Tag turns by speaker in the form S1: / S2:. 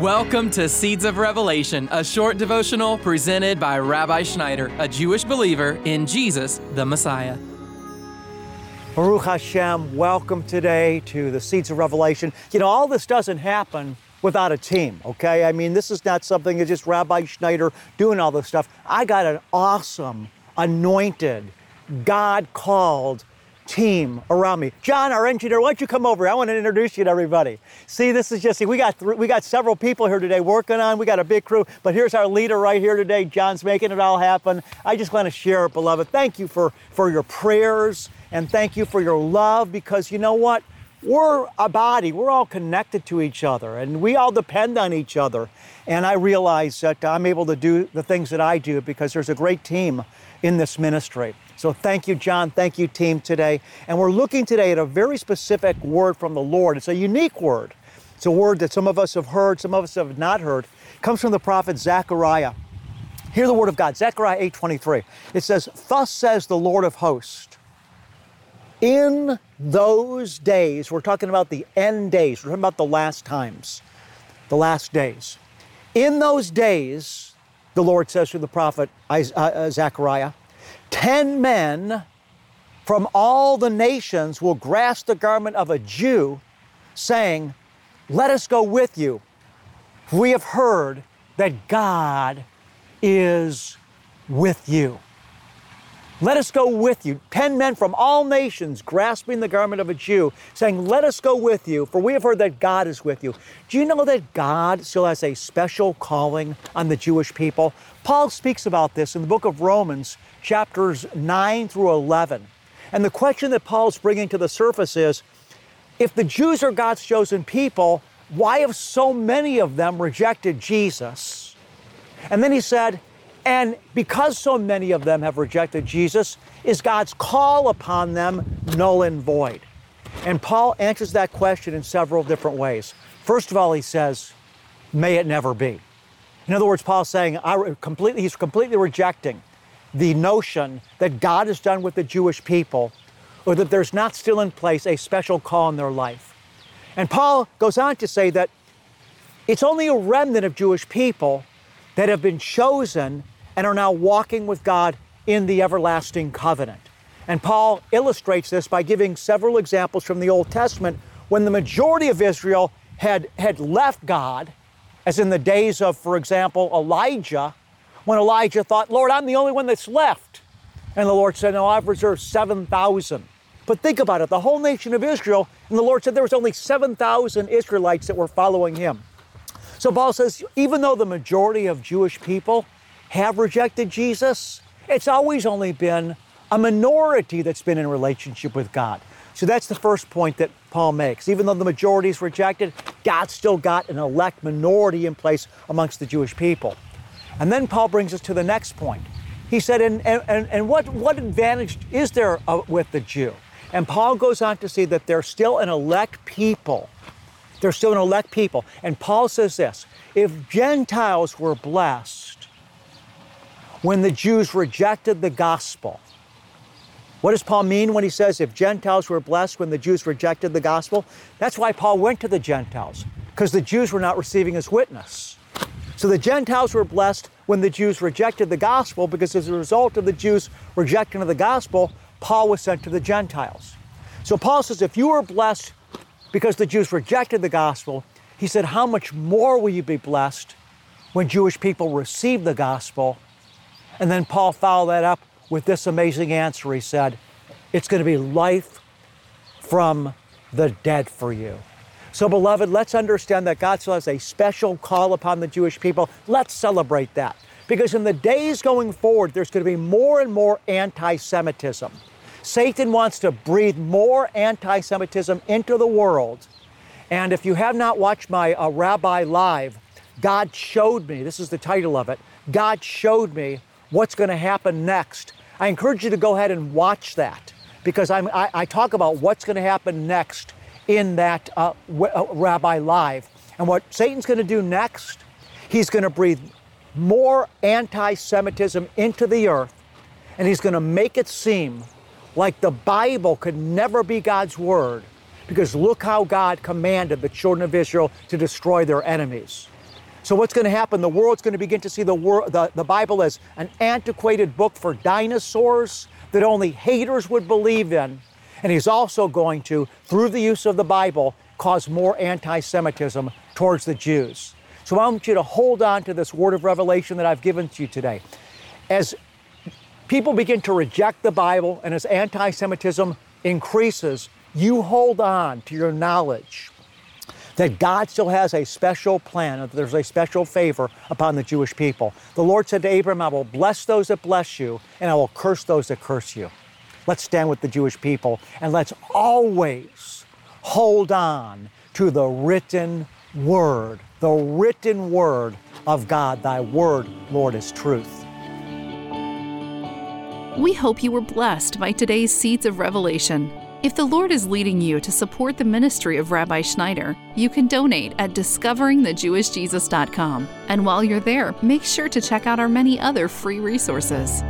S1: Welcome to Seeds of Revelation, a short devotional presented by Rabbi Schneider, a Jewish believer in Jesus, the Messiah.
S2: Baruch Hashem, welcome today to the Seeds of Revelation. You know, all this doesn't happen without a team, okay? I mean, this is not something that's just Rabbi Schneider doing all this stuff. I got an awesome, anointed, God called team around me. John, our engineer, why don't you come over? I want to introduce you to everybody. See, this is just, we got, th- we got several people here today working on, we got a big crew, but here's our leader right here today. John's making it all happen. I just want to share it, beloved. Thank you for, for your prayers and thank you for your love because you know what? We're a body, we're all connected to each other and we all depend on each other. And I realize that I'm able to do the things that I do because there's a great team in this ministry. So thank you, John. Thank you, team, today. And we're looking today at a very specific word from the Lord. It's a unique word. It's a word that some of us have heard, some of us have not heard. It comes from the prophet Zechariah. Hear the word of God, Zechariah 8:23. It says, "Thus says the Lord of hosts, in those days, we're talking about the end days, we're talking about the last times, the last days. In those days, the Lord says through the prophet uh, uh, Zechariah, 10 men from all the nations will grasp the garment of a Jew, saying, Let us go with you. We have heard that God is with you. Let us go with you. Ten men from all nations grasping the garment of a Jew, saying, Let us go with you, for we have heard that God is with you. Do you know that God still has a special calling on the Jewish people? Paul speaks about this in the book of Romans, chapters 9 through 11. And the question that Paul's bringing to the surface is if the Jews are God's chosen people, why have so many of them rejected Jesus? And then he said, and because so many of them have rejected Jesus, is God's call upon them null and void? And Paul answers that question in several different ways. First of all, he says, may it never be. In other words, Paul's saying completely, he's completely rejecting the notion that God has done with the Jewish people or that there's not still in place a special call in their life. And Paul goes on to say that it's only a remnant of Jewish people that have been chosen and are now walking with God in the everlasting covenant. And Paul illustrates this by giving several examples from the Old Testament when the majority of Israel had, had left God, as in the days of, for example, Elijah, when Elijah thought, Lord, I'm the only one that's left. And the Lord said, No, I've reserved 7,000. But think about it the whole nation of Israel, and the Lord said there was only 7,000 Israelites that were following him. So Paul says, even though the majority of Jewish people have rejected Jesus, it's always only been a minority that's been in relationship with God. So that's the first point that Paul makes. Even though the majority is rejected, God still got an elect minority in place amongst the Jewish people. And then Paul brings us to the next point. He said, and, and, and what, what advantage is there uh, with the Jew? And Paul goes on to say that they're still an elect people. They're still an elect people. And Paul says this if Gentiles were blessed, when the Jews rejected the gospel. What does Paul mean when he says if Gentiles were blessed when the Jews rejected the gospel? That's why Paul went to the Gentiles, because the Jews were not receiving his witness. So the Gentiles were blessed when the Jews rejected the gospel, because as a result of the Jews' rejection of the gospel, Paul was sent to the Gentiles. So Paul says, if you were blessed because the Jews rejected the gospel, he said, how much more will you be blessed when Jewish people receive the gospel and then Paul followed that up with this amazing answer. He said, It's going to be life from the dead for you. So, beloved, let's understand that God still has a special call upon the Jewish people. Let's celebrate that. Because in the days going forward, there's going to be more and more anti Semitism. Satan wants to breathe more anti Semitism into the world. And if you have not watched my uh, Rabbi Live, God showed me, this is the title of it, God showed me what's going to happen next. I encourage you to go ahead and watch that because I, I talk about what's going to happen next in that uh, uh, Rabbi Live. And what Satan's going to do next, he's going to breathe more anti Semitism into the earth, and he's going to make it seem like the Bible could never be God's word because look how God commanded the children of Israel to destroy their enemies. So, what's going to happen? The world's going to begin to see the, wor- the, the Bible as an antiquated book for dinosaurs that only haters would believe in. And he's also going to, through the use of the Bible, cause more anti Semitism towards the Jews. So, I want you to hold on to this word of revelation that I've given to you today. As people begin to reject the Bible and as anti Semitism increases, you hold on to your knowledge that God still has a special plan, that there's a special favor upon the Jewish people. The Lord said to Abram, I will bless those that bless you, and I will curse those that curse you. Let's stand with the Jewish people, and let's always hold on to the written word, the written word of God. Thy word, Lord, is truth.
S3: We hope you were blessed by today's Seeds of Revelation. If the Lord is leading you to support the ministry of Rabbi Schneider, you can donate at discoveringthejewishjesus.com. And while you're there, make sure to check out our many other free resources.